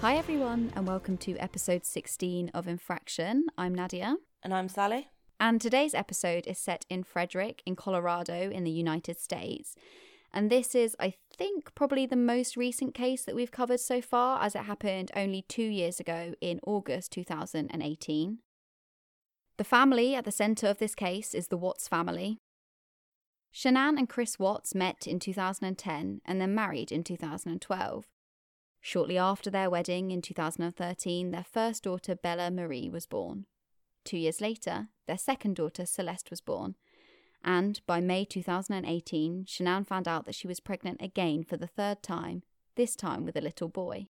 Hi, everyone, and welcome to episode 16 of Infraction. I'm Nadia. And I'm Sally. And today's episode is set in Frederick, in Colorado, in the United States. And this is, I think, probably the most recent case that we've covered so far, as it happened only two years ago in August 2018. The family at the centre of this case is the Watts family. Shanann and Chris Watts met in 2010 and then married in 2012. Shortly after their wedding in 2013, their first daughter, Bella Marie, was born. Two years later, their second daughter, Celeste, was born. And by May 2018, Shanann found out that she was pregnant again for the third time, this time with a little boy.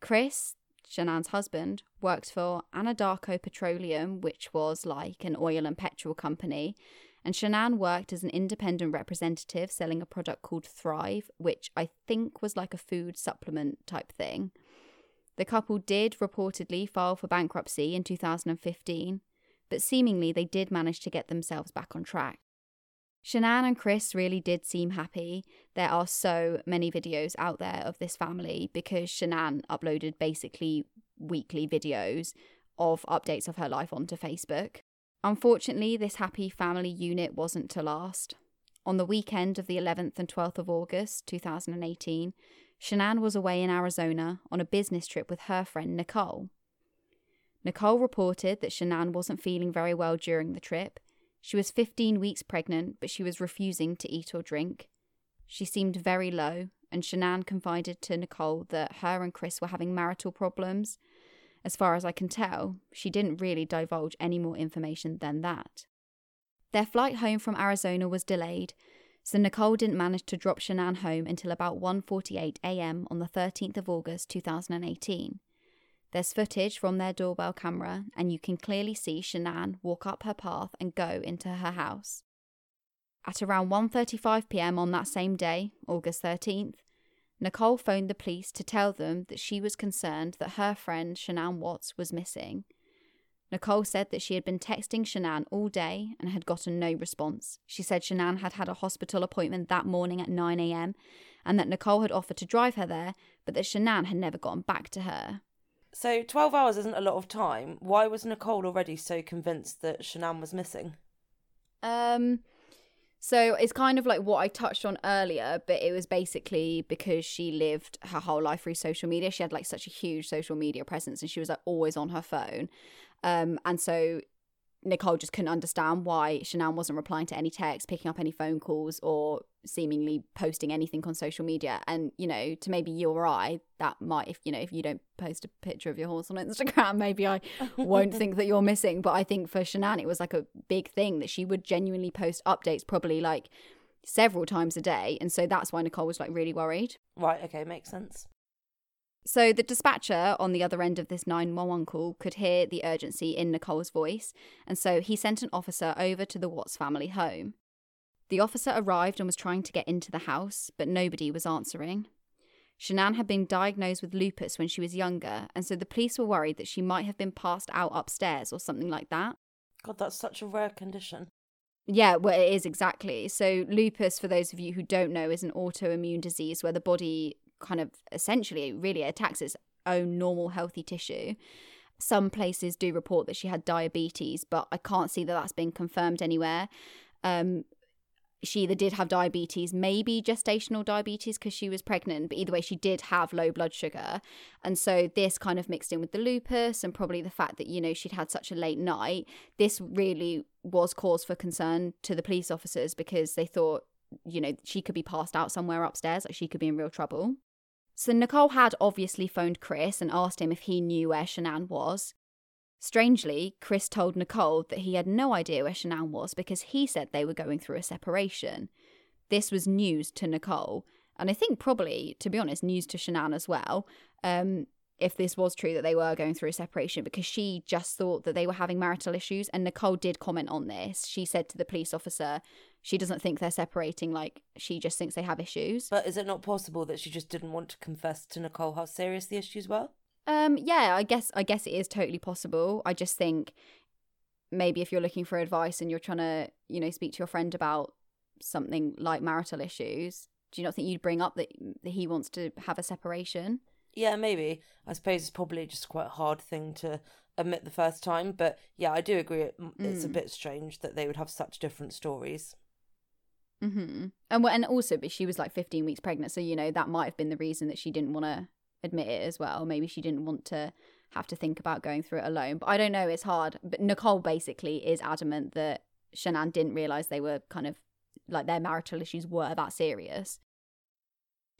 Chris, Shanann's husband, worked for Anadarko Petroleum, which was like an oil and petrol company, and Shanann worked as an independent representative selling a product called Thrive, which I think was like a food supplement type thing. The couple did reportedly file for bankruptcy in 2015, but seemingly they did manage to get themselves back on track. Shanann and Chris really did seem happy. There are so many videos out there of this family because Shanann uploaded basically weekly videos of updates of her life onto Facebook. Unfortunately, this happy family unit wasn't to last. On the weekend of the 11th and 12th of August 2018, Shanann was away in Arizona on a business trip with her friend Nicole. Nicole reported that Shanann wasn't feeling very well during the trip. She was 15 weeks pregnant, but she was refusing to eat or drink. She seemed very low, and Shanann confided to Nicole that her and Chris were having marital problems as far as I can tell, she didn't really divulge any more information than that. Their flight home from Arizona was delayed, so Nicole didn't manage to drop Shanann home until about 1:48 a.m. on the 13th of August 2018. There's footage from their doorbell camera, and you can clearly see Shanann walk up her path and go into her house. At around 1:35 p.m. on that same day, August 13th, Nicole phoned the police to tell them that she was concerned that her friend Shanann Watts was missing. Nicole said that she had been texting Shanann all day and had gotten no response. She said Shanann had had a hospital appointment that morning at 9am and that Nicole had offered to drive her there, but that Shanann had never gotten back to her. So 12 hours isn't a lot of time. Why was Nicole already so convinced that Shanann was missing? Um, so it's kind of like what I touched on earlier, but it was basically because she lived her whole life through social media. She had like such a huge social media presence and she was like always on her phone. Um, and so Nicole just couldn't understand why Shanann wasn't replying to any texts, picking up any phone calls, or seemingly posting anything on social media. And, you know, to maybe you or I, that might, if, you know, if you don't post a picture of your horse on Instagram, maybe I won't think that you're missing. But I think for Shanann, it was like a big thing that she would genuinely post updates probably like several times a day. And so that's why Nicole was like really worried. Right. Okay. Makes sense. So the dispatcher on the other end of this 911 call could hear the urgency in Nicole's voice, and so he sent an officer over to the Watts family home. The officer arrived and was trying to get into the house, but nobody was answering. Shanann had been diagnosed with lupus when she was younger, and so the police were worried that she might have been passed out upstairs or something like that. God, that's such a rare condition. Yeah, well, it is exactly. So, lupus, for those of you who don't know, is an autoimmune disease where the body kind of essentially really attacks its own normal healthy tissue. Some places do report that she had diabetes, but I can't see that that's been confirmed anywhere. Um, she either did have diabetes, maybe gestational diabetes because she was pregnant, but either way, she did have low blood sugar. And so, this kind of mixed in with the lupus and probably the fact that, you know, she'd had such a late night, this really was cause for concern to the police officers because they thought, you know, she could be passed out somewhere upstairs, like she could be in real trouble. So Nicole had obviously phoned Chris and asked him if he knew where Shanann was. Strangely, Chris told Nicole that he had no idea where Shanann was because he said they were going through a separation. This was news to Nicole, and I think probably, to be honest, news to Shanann as well. Um, if this was true that they were going through a separation because she just thought that they were having marital issues and Nicole did comment on this. She said to the police officer she doesn't think they're separating like she just thinks they have issues. But is it not possible that she just didn't want to confess to Nicole how serious the issues were? Um yeah, I guess I guess it is totally possible. I just think maybe if you're looking for advice and you're trying to, you know, speak to your friend about something like marital issues, do you not think you'd bring up that, that he wants to have a separation? Yeah, maybe. I suppose it's probably just quite a hard thing to admit the first time, but yeah, I do agree. It, It's a Mm. bit strange that they would have such different stories. hmm And and also, but she was like 15 weeks pregnant, so you know that might have been the reason that she didn't want to admit it as well. Maybe she didn't want to have to think about going through it alone. But I don't know. It's hard. But Nicole basically is adamant that Shanann didn't realize they were kind of like their marital issues were that serious.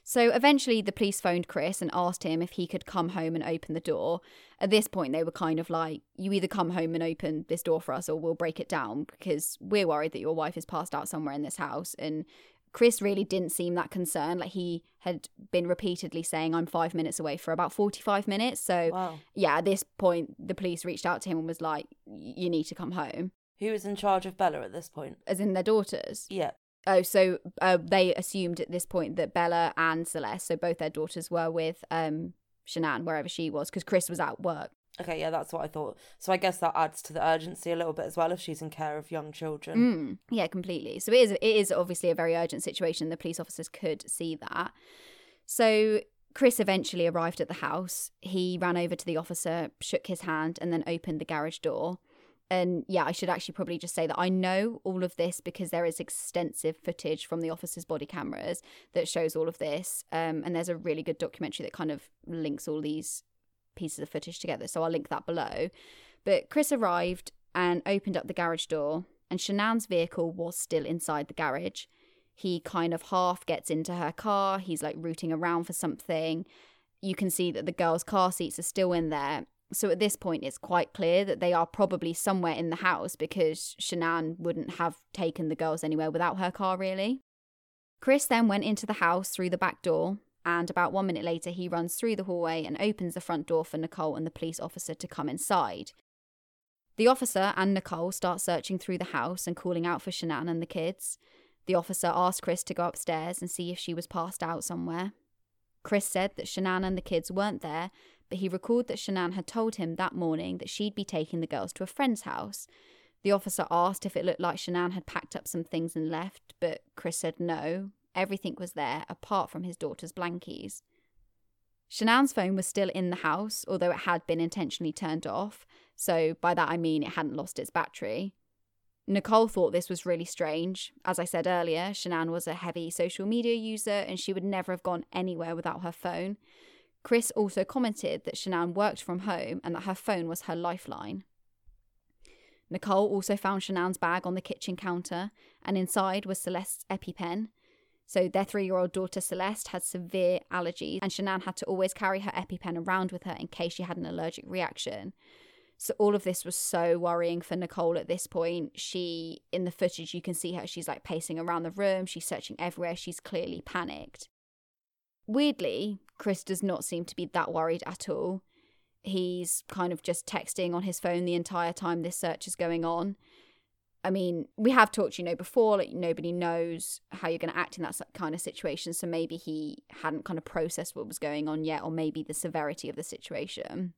So eventually, the police phoned Chris and asked him if he could come home and open the door. At this point, they were kind of like, You either come home and open this door for us, or we'll break it down because we're worried that your wife is passed out somewhere in this house. And Chris really didn't seem that concerned. Like he had been repeatedly saying, I'm five minutes away for about 45 minutes. So, Wow. yeah, at this point, the police reached out to him and was like, You need to come home, Who was in charge of Bella at this point? as in their daughters. Yeah. Oh, so uh, they assumed at this point that Bella and Celeste, so both their daughters, were with um, Shanann wherever she was, because Chris was at work. Okay, yeah, that's what I thought. So I guess that adds to the urgency a little bit as well if she's in care of young children. Mm, yeah, completely. So it is. It is obviously a very urgent situation. The police officers could see that. So Chris eventually arrived at the house. He ran over to the officer, shook his hand, and then opened the garage door. And yeah, I should actually probably just say that I know all of this because there is extensive footage from the officer's body cameras that shows all of this. Um, and there's a really good documentary that kind of links all these pieces of footage together. So I'll link that below. But Chris arrived and opened up the garage door, and Shanann's vehicle was still inside the garage. He kind of half gets into her car. He's like rooting around for something. You can see that the girls' car seats are still in there. So at this point, it's quite clear that they are probably somewhere in the house because Shanann wouldn't have taken the girls anywhere without her car, really. Chris then went into the house through the back door, and about one minute later, he runs through the hallway and opens the front door for Nicole and the police officer to come inside. The officer and Nicole start searching through the house and calling out for Shanann and the kids. The officer asked Chris to go upstairs and see if she was passed out somewhere. Chris said that Shanann and the kids weren't there, he recalled that Shanann had told him that morning that she'd be taking the girls to a friend's house. The officer asked if it looked like Shanann had packed up some things and left, but Chris said no. Everything was there apart from his daughter's blankies. Shanann's phone was still in the house, although it had been intentionally turned off, so by that I mean it hadn't lost its battery. Nicole thought this was really strange. As I said earlier, Shanann was a heavy social media user and she would never have gone anywhere without her phone. Chris also commented that Shanann worked from home and that her phone was her lifeline. Nicole also found Shanann's bag on the kitchen counter, and inside was Celeste's EpiPen. So their three-year-old daughter Celeste had severe allergies, and Shanann had to always carry her EpiPen around with her in case she had an allergic reaction. So all of this was so worrying for Nicole at this point. She, in the footage, you can see her. She's like pacing around the room. She's searching everywhere. She's clearly panicked. Weirdly, Chris does not seem to be that worried at all. He's kind of just texting on his phone the entire time this search is going on. I mean, we have talked, you know, before, like nobody knows how you're going to act in that kind of situation. So maybe he hadn't kind of processed what was going on yet, or maybe the severity of the situation.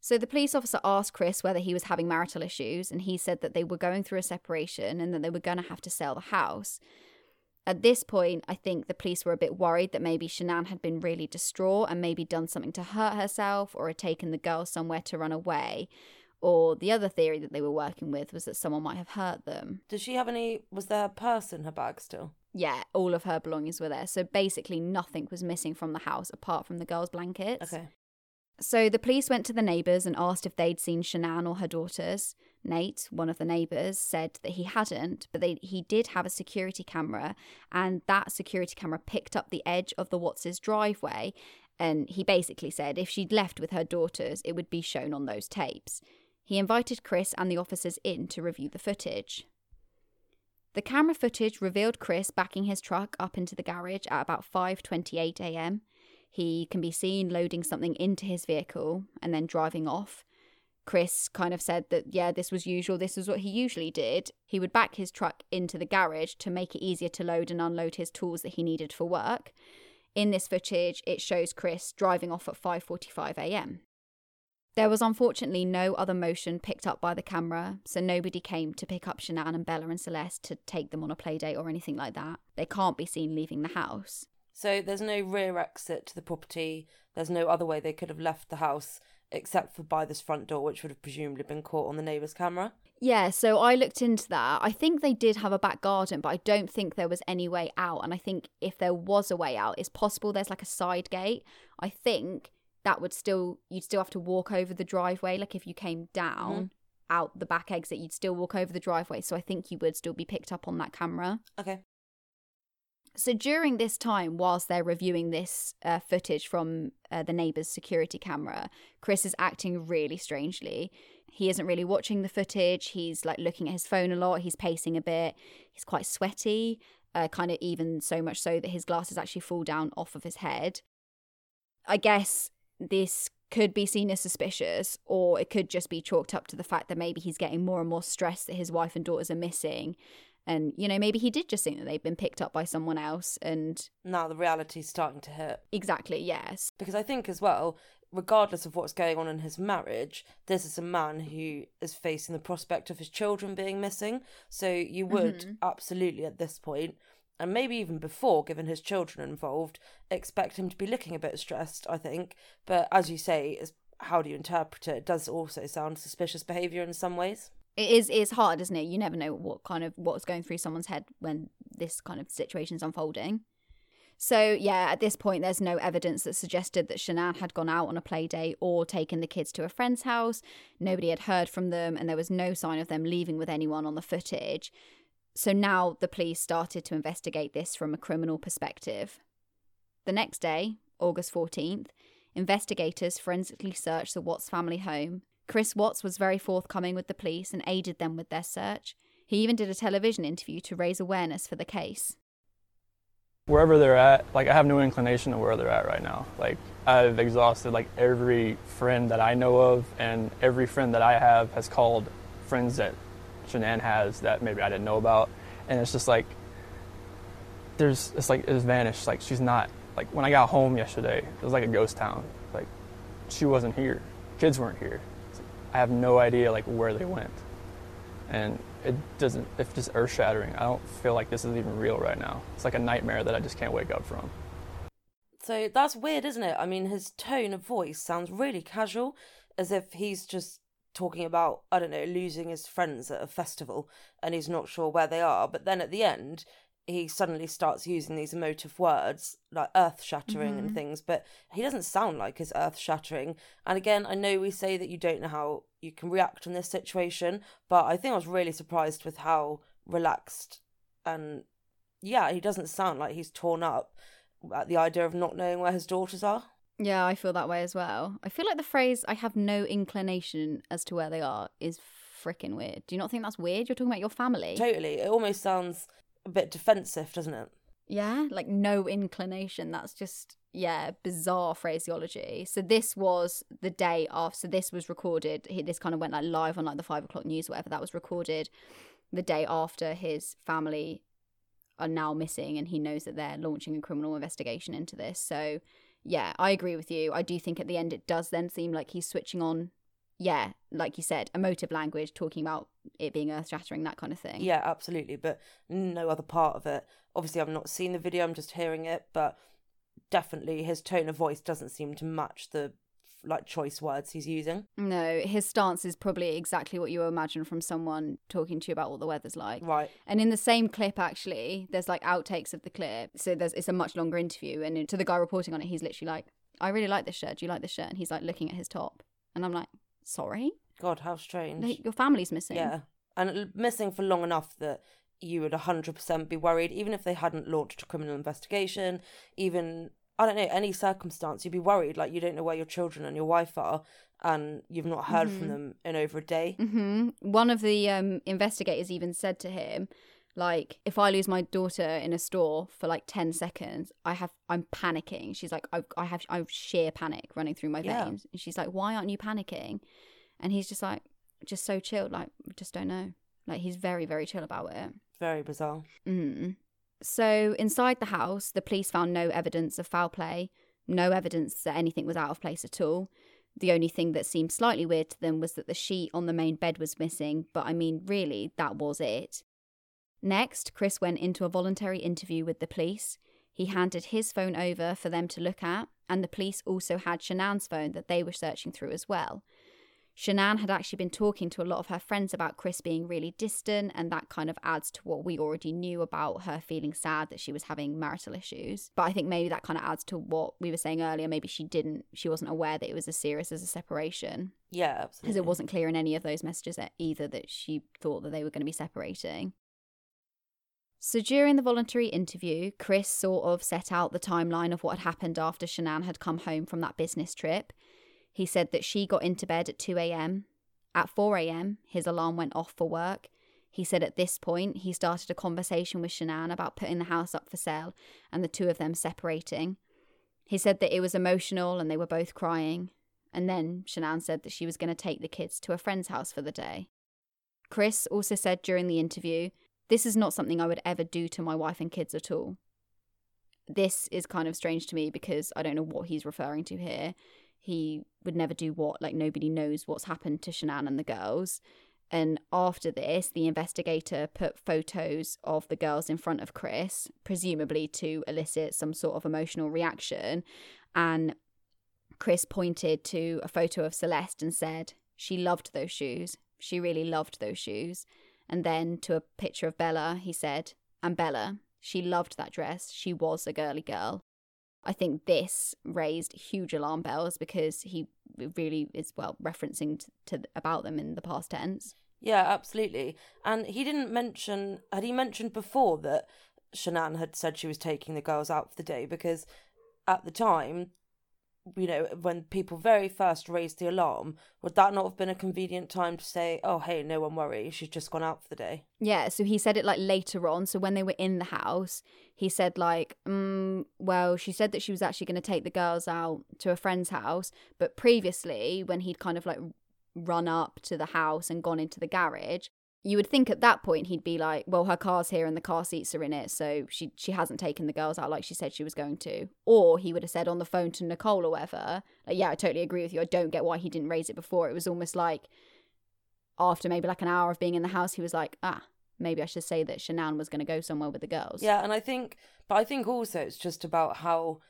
So the police officer asked Chris whether he was having marital issues, and he said that they were going through a separation and that they were going to have to sell the house. At this point, I think the police were a bit worried that maybe Shanann had been really distraught and maybe done something to hurt herself or had taken the girls somewhere to run away. Or the other theory that they were working with was that someone might have hurt them. Did she have any? Was there a purse in her bag still? Yeah, all of her belongings were there. So basically, nothing was missing from the house apart from the girls' blankets. Okay. So the police went to the neighbours and asked if they'd seen Shanann or her daughters. Nate, one of the neighbours, said that he hadn't, but they, he did have a security camera, and that security camera picked up the edge of the Watts' driveway. And he basically said if she'd left with her daughters, it would be shown on those tapes. He invited Chris and the officers in to review the footage. The camera footage revealed Chris backing his truck up into the garage at about 5:28 a.m. He can be seen loading something into his vehicle and then driving off. Chris kind of said that, yeah, this was usual. This was what he usually did. He would back his truck into the garage to make it easier to load and unload his tools that he needed for work. In this footage, it shows Chris driving off at 5:45 a.m. There was unfortunately no other motion picked up by the camera, so nobody came to pick up Shanann and Bella and Celeste to take them on a playdate or anything like that. They can't be seen leaving the house. So there's no rear exit to the property. There's no other way they could have left the house except for by this front door, which would have presumably been caught on the neighbour's camera. Yeah, so I looked into that. I think they did have a back garden, but I don't think there was any way out. And I think if there was a way out, it's possible there's like a side gate. I think that would still, you'd still have to walk over the driveway. Like if you came down mm-hmm. out the back exit, you'd still walk over the driveway. So I think you would still be picked up on that camera. Okay. So during this time, whilst they're reviewing this uh, footage from uh, the neighbor's security camera, Chris is acting really strangely. He isn't really watching the footage. He's like looking at his phone a lot. He's pacing a bit. He's quite sweaty, uh, kind of even so much so that his glasses actually fall down off of his head. I guess this could be seen as suspicious, or it could just be chalked up to the fact that maybe he's getting more and more stressed that his wife and daughters are missing and, you know, maybe he did just think that they'd been picked up by someone else and. Now the reality's starting to hit. Exactly, yes. Because I think as well, regardless of what's going on in his marriage, this is a man who is facing the prospect of his children being missing. So you would mm-hmm. absolutely at this point, and maybe even before, given his children involved, expect him to be looking a bit stressed, I think. But as you say, how do you interpret it? It does also sound suspicious behaviour in some ways it is it's hard, isn't it? You never know what kind of what's going through someone's head when this kind of situation is unfolding. So yeah, at this point, there's no evidence that suggested that Shanann had gone out on a play date or taken the kids to a friend's house. Nobody had heard from them, and there was no sign of them leaving with anyone on the footage. So now the police started to investigate this from a criminal perspective. The next day, August 14th, investigators forensically searched the Watts family home Chris Watts was very forthcoming with the police and aided them with their search. He even did a television interview to raise awareness for the case. Wherever they're at, like I have no inclination of where they're at right now. Like I've exhausted like every friend that I know of, and every friend that I have has called friends that Shanann has that maybe I didn't know about, and it's just like there's it's like it's vanished. Like she's not like when I got home yesterday, it was like a ghost town. Like she wasn't here, kids weren't here. I have no idea like where they went, and it doesn't. It's just earth shattering. I don't feel like this is even real right now. It's like a nightmare that I just can't wake up from. So that's weird, isn't it? I mean, his tone of voice sounds really casual, as if he's just talking about I don't know losing his friends at a festival and he's not sure where they are. But then at the end, he suddenly starts using these emotive words like earth shattering mm-hmm. and things, but he doesn't sound like his earth shattering. And again, I know we say that you don't know how you can react in this situation, but I think I was really surprised with how relaxed and yeah, he doesn't sound like he's torn up at the idea of not knowing where his daughters are. Yeah, I feel that way as well. I feel like the phrase I have no inclination as to where they are is freaking weird. Do you not think that's weird? You're talking about your family. Totally. It almost sounds a bit defensive, doesn't it? Yeah, like no inclination. That's just yeah, bizarre phraseology. So this was the day after. So this was recorded. This kind of went like live on like the five o'clock news, whatever. That was recorded the day after his family are now missing, and he knows that they're launching a criminal investigation into this. So yeah, I agree with you. I do think at the end it does then seem like he's switching on yeah, like you said, emotive language, talking about it being earth shattering, that kind of thing. Yeah, absolutely. But no other part of it. Obviously, I've not seen the video, I'm just hearing it, but definitely his tone of voice doesn't seem to match the like choice words he's using. No, his stance is probably exactly what you imagine from someone talking to you about what the weather's like. Right. And in the same clip, actually, there's like outtakes of the clip. So there's it's a much longer interview, and to the guy reporting on it, he's literally like, "I really like this shirt. Do you like this shirt?" And he's like looking at his top, and I'm like, sorry. God, how strange. Like, your family's missing. Yeah. And missing for long enough that you would 100% be worried, even if they hadn't launched a criminal investigation, even, I don't know, any circumstance, you'd be worried. Like, you don't know where your children and your wife are, and you've not heard mm-hmm. from them in over a day. Mm-hmm. One of the um, investigators even said to him, like if i lose my daughter in a store for like 10 seconds i have i'm panicking. She's like i, I have i have sheer panic running through my yeah. veins. And she's like why aren't you panicking? And he's just like just so chilled like just don't know. Like he's very very chill about it. Very bizarre. Mm. so inside the house the police found no evidence of foul play no evidence that anything was out of place at all. The only thing that seemed slightly weird to them was that the sheet on the main bed was missing, but I mean, really, that was it. Next, Chris went into a voluntary interview with the police. He handed his phone over for them to look at, and the police also had Shanann's phone that they were searching through as well. Shanann had actually been talking to a lot of her friends about Chris being really distant, and that kind of adds to what we already knew about her feeling sad that she was having marital issues. But I think maybe that kind of adds to what we were saying earlier. Maybe she didn't, she wasn't aware that it was as serious as a separation. Yeah, absolutely. Because it wasn't clear in any of those messages either that she thought that they were going to be separating. So during the voluntary interview, Chris sort of set out the timeline of what had happened after Shanann had come home from that business trip. He said that she got into bed at 2 a.m. At 4 a.m., his alarm went off for work. He said at this point, he started a conversation with Shanann about putting the house up for sale and the two of them separating. He said that it was emotional and they were both crying. And then Shanann said that she was going to take the kids to a friend's house for the day. Chris also said during the interview this is not something I would ever do to my wife and kids at all. This is kind of strange to me because I don't know what he's referring to here. He would never do what, like, nobody knows what's happened to Shanann and the girls. And after this, the investigator put photos of the girls in front of Chris, presumably to elicit some sort of emotional reaction. And Chris pointed to a photo of Celeste and said, She loved those shoes. She really loved those shoes. And then to a picture of Bella, he said, and Bella, she loved that dress. She was a girly girl. I think this raised huge alarm bells because he really is well referencing to, to about them in the past tense. Yeah, absolutely. And he didn't mention had he mentioned before that Shanann had said she was taking the girls out for the day because at the time you know, when people very first raised the alarm, would that not have been a convenient time to say, oh, hey, no one worry, she's just gone out for the day? Yeah, so he said it like later on. So when they were in the house, he said, like, mm, well, she said that she was actually going to take the girls out to a friend's house. But previously, when he'd kind of like run up to the house and gone into the garage, you would think at that point he'd be like, well, her car's here and the car seats are in it, so she she hasn't taken the girls out like she said she was going to. Or he would have said on the phone to Nicole or whatever, like, yeah, I totally agree with you. I don't get why he didn't raise it before. It was almost like after maybe like an hour of being in the house, he was like, ah, maybe I should say that Shanann was going to go somewhere with the girls. Yeah, and I think, but I think also it's just about how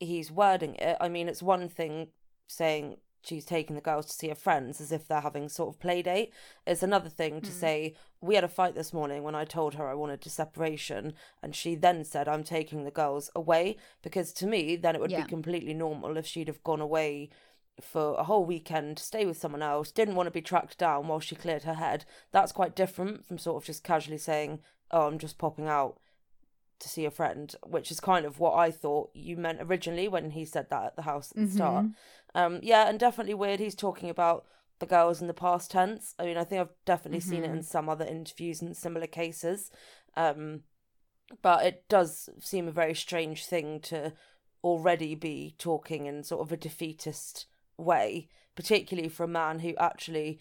he's wording it. I mean, it's one thing saying she's taking the girls to see her friends as if they're having sort of play date. It's another thing to mm. say, we had a fight this morning when I told her I wanted a separation, and she then said, I'm taking the girls away. Because to me, then it would yeah. be completely normal if she'd have gone away for a whole weekend, stay with someone else, didn't want to be tracked down while she cleared her head. That's quite different from sort of just casually saying, Oh, I'm just popping out to see a friend, which is kind of what I thought you meant originally when he said that at the house at the mm-hmm. start. Um, yeah, and definitely weird. He's talking about the girls in the past tense. I mean, I think I've definitely mm-hmm. seen it in mm-hmm. some other interviews in similar cases. Um, but it does seem a very strange thing to already be talking in sort of a defeatist way, particularly for a man who actually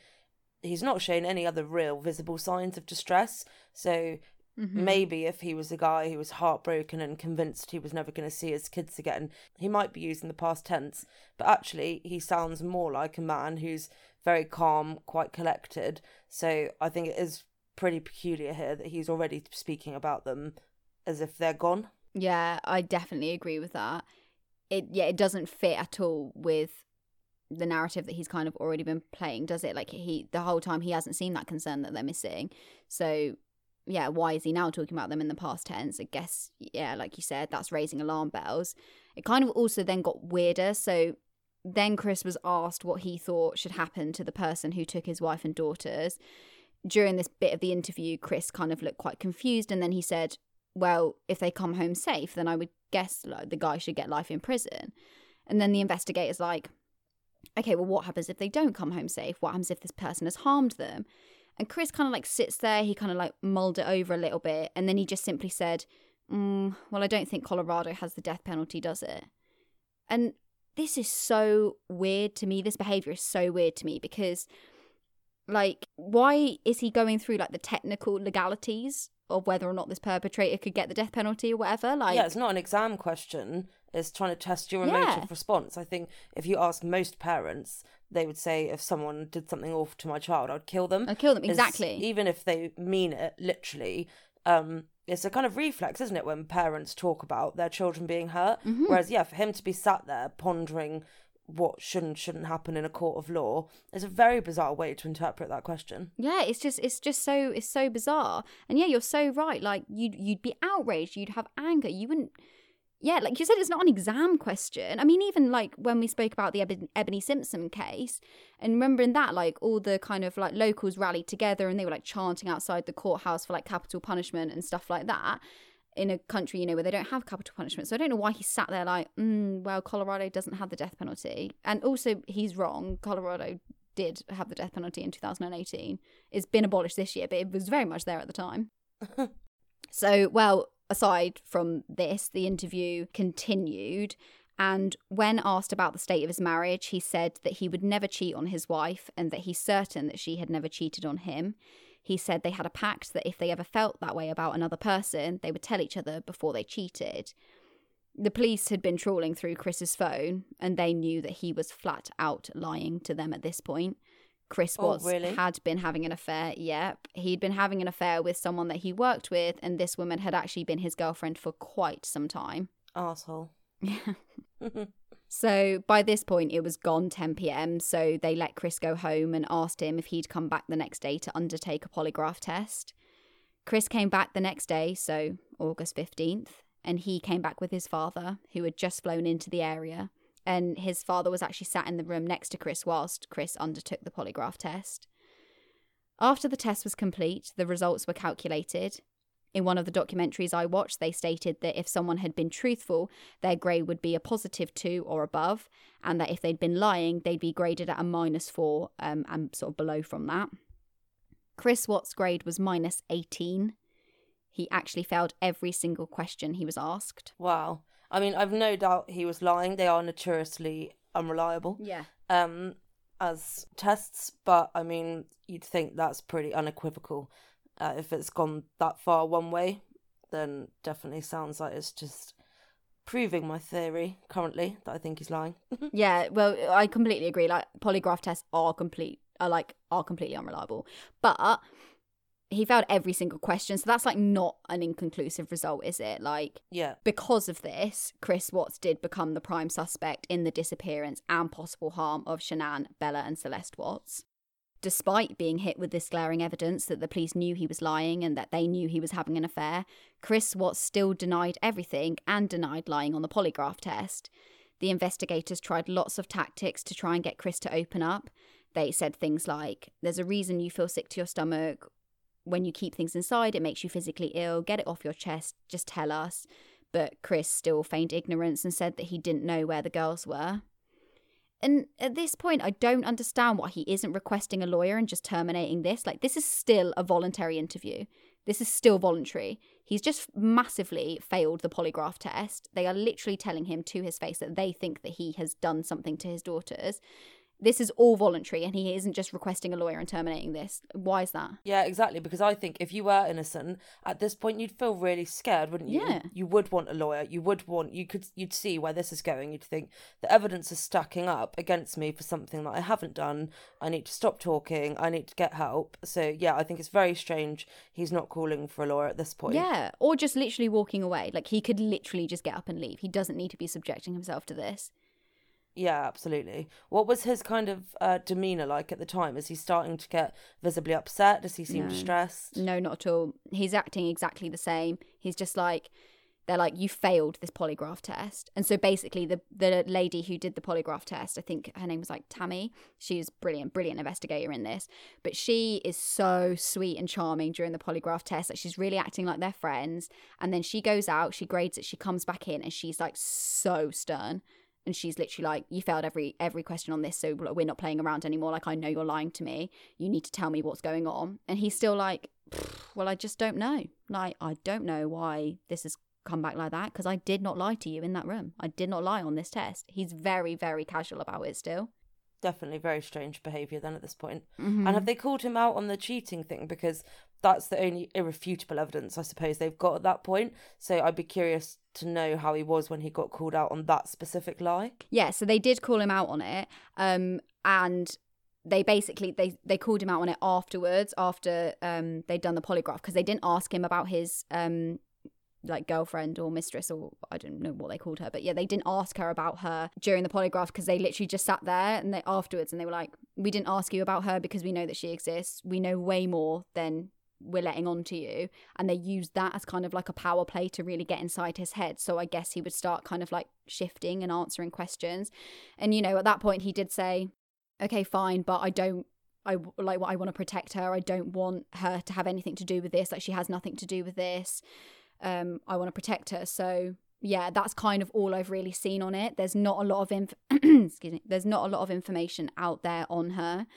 he's not shown any other real visible signs of distress. So Mm-hmm. Maybe if he was a guy who was heartbroken and convinced he was never going to see his kids again, he might be using the past tense. But actually, he sounds more like a man who's very calm, quite collected. So I think it is pretty peculiar here that he's already speaking about them as if they're gone. Yeah, I definitely agree with that. It yeah, it doesn't fit at all with the narrative that he's kind of already been playing, does it? Like he the whole time he hasn't seen that concern that they're missing. So yeah, why is he now talking about them in the past tense? I guess, yeah, like you said, that's raising alarm bells. It kind of also then got weirder. So then Chris was asked what he thought should happen to the person who took his wife and daughters. During this bit of the interview, Chris kind of looked quite confused. And then he said, Well, if they come home safe, then I would guess like, the guy should get life in prison. And then the investigator's like, Okay, well, what happens if they don't come home safe? What happens if this person has harmed them? And Chris kind of like sits there, he kind of like mulled it over a little bit, and then he just simply said, mm, Well, I don't think Colorado has the death penalty, does it? And this is so weird to me. This behavior is so weird to me because, like, why is he going through like the technical legalities of whether or not this perpetrator could get the death penalty or whatever? Like, yeah, it's not an exam question. It's trying to test your emotive yeah. response. I think if you ask most parents, they would say if someone did something awful to my child, I'd kill them. I'd kill them exactly. even if they mean it literally. Um, it's a kind of reflex, isn't it, when parents talk about their children being hurt? Mm-hmm. Whereas, yeah, for him to be sat there pondering what should and shouldn't happen in a court of law is a very bizarre way to interpret that question. Yeah, it's just it's just so it's so bizarre. And yeah, you're so right. Like you'd you'd be outraged, you'd have anger. You wouldn't yeah, like you said, it's not an exam question. I mean, even like when we spoke about the Eben- Ebony Simpson case, and remembering that, like all the kind of like locals rallied together and they were like chanting outside the courthouse for like capital punishment and stuff like that in a country, you know, where they don't have capital punishment. So I don't know why he sat there like, mm, well, Colorado doesn't have the death penalty. And also, he's wrong. Colorado did have the death penalty in 2018. It's been abolished this year, but it was very much there at the time. so, well, aside from this, the interview continued. And when asked about the state of his marriage, he said that he would never cheat on his wife and that he's certain that she had never cheated on him. He said they had a pact that if they ever felt that way about another person, they would tell each other before they cheated. The police had been trawling through Chris's phone and they knew that he was flat out lying to them at this point. Chris Oh, Watts really? had been having an affair. Yep. He'd been having an affair with someone that he worked with, and this woman had actually been his girlfriend for quite some time. Asshole. So by this point, it was gone 10 pm. So they let Chris go home and asked him if he'd come back the next day to undertake a polygraph test. Chris came back the next day, so August 15th, and he came back with his father, who had just flown into the area. And his father was actually sat in the room next to Chris whilst Chris undertook the polygraph test. After the test was complete, the results were calculated. In one of the documentaries I watched, they stated that if someone had been truthful, their grade would be a positive two or above, and that if they'd been lying, they'd be graded at a minus four um, and sort of below from that. Chris Watt's grade was minus 18. He actually failed every single question he was asked. Wow. I mean, I've no doubt he was lying. They are notoriously unreliable Yeah. um, as tests, but I mean, you'd think that's pretty unequivocal. Uh, if it's gone that far one way, then definitely sounds like it's just proving my theory currently that I think he's lying. yeah, well, I completely agree. Like polygraph tests are complete, are like are completely unreliable. But he failed every single question, so that's like not an inconclusive result, is it? Like yeah. because of this, Chris Watts did become the prime suspect in the disappearance and possible harm of Shanann, Bella, and Celeste Watts. Despite being hit with this glaring evidence that the police knew he was lying and that they knew he was having an affair, Chris Watts still denied everything and denied lying on the polygraph test. The investigators tried lots of tactics to try and get Chris to open up. They said things like, There's a reason you feel sick to your stomach. When you keep things inside, it makes you physically ill. Get it off your chest. Just tell us. But Chris still feigned ignorance and said that he didn't know where the girls were. And at this point, I don't understand why he isn't requesting a lawyer and just terminating this. Like, this is still a voluntary interview. This is still voluntary. He's just massively failed the polygraph test. They are literally telling him to his face that they think that he has done something to his daughters. This is all voluntary, and he isn't just requesting a lawyer and terminating this. Why is that? Yeah, exactly. Because I think if you were innocent at this point, you'd feel really scared, wouldn't you? Yeah. You would want a lawyer. You would want. You could. You'd see where this is going. You'd think the evidence is stacking up against me for something that I haven't done. I need to stop talking. I need to get help. So yeah, I think it's very strange. He's not calling for a lawyer at this point. Yeah, or just literally walking away. Like, he could literally just get up and leave. He doesn't need to be subjecting himself to this. Yeah, absolutely. What was his kind of uh, demeanor like at the time? Is he starting to get visibly upset? Does he seem No. stressed? No, not at all. He's acting exactly the same. He's just like they're like you failed this polygraph test. And so basically the the lady who did the polygraph test, I think her name was like Tammy. She's brilliant, brilliant investigator in this. But she is so sweet and charming during the polygraph test. Like she's really acting like they're friends. And then she goes out, she grades it, she comes back in and she's like so stern. And she's literally like, "You failed every every question on this, so we're not playing around anymore. Like I know you're lying to me. You need to tell me what's going on." And he's still like, well, I just don't know. Like, I don't know why this has come back like that because I did not lie to you in that room. I did not lie on this test. He's very, very casual about it still. Definitely very strange behaviour then at this point. Mm-hmm. And have they called him out on the cheating thing? Because that's the only irrefutable evidence I suppose they've got at that point. So I'd be curious to know how he was when he got called out on that specific lie. Yeah, so they did call him out on it. Um, and they basically they they called him out on it afterwards after um they'd done the polygraph because they didn't ask him about his um like girlfriend or mistress or I don't know what they called her but yeah they didn't ask her about her during the polygraph because they literally just sat there and they afterwards and they were like we didn't ask you about her because we know that she exists we know way more than we're letting on to you and they used that as kind of like a power play to really get inside his head so i guess he would start kind of like shifting and answering questions and you know at that point he did say okay fine but i don't I like I want to protect her. I don't want her to have anything to do with this. Like she has nothing to do with this. Um, I want to protect her. So yeah, that's kind of all I've really seen on it. There's not a lot of inf- excuse me. There's not a lot of information out there on her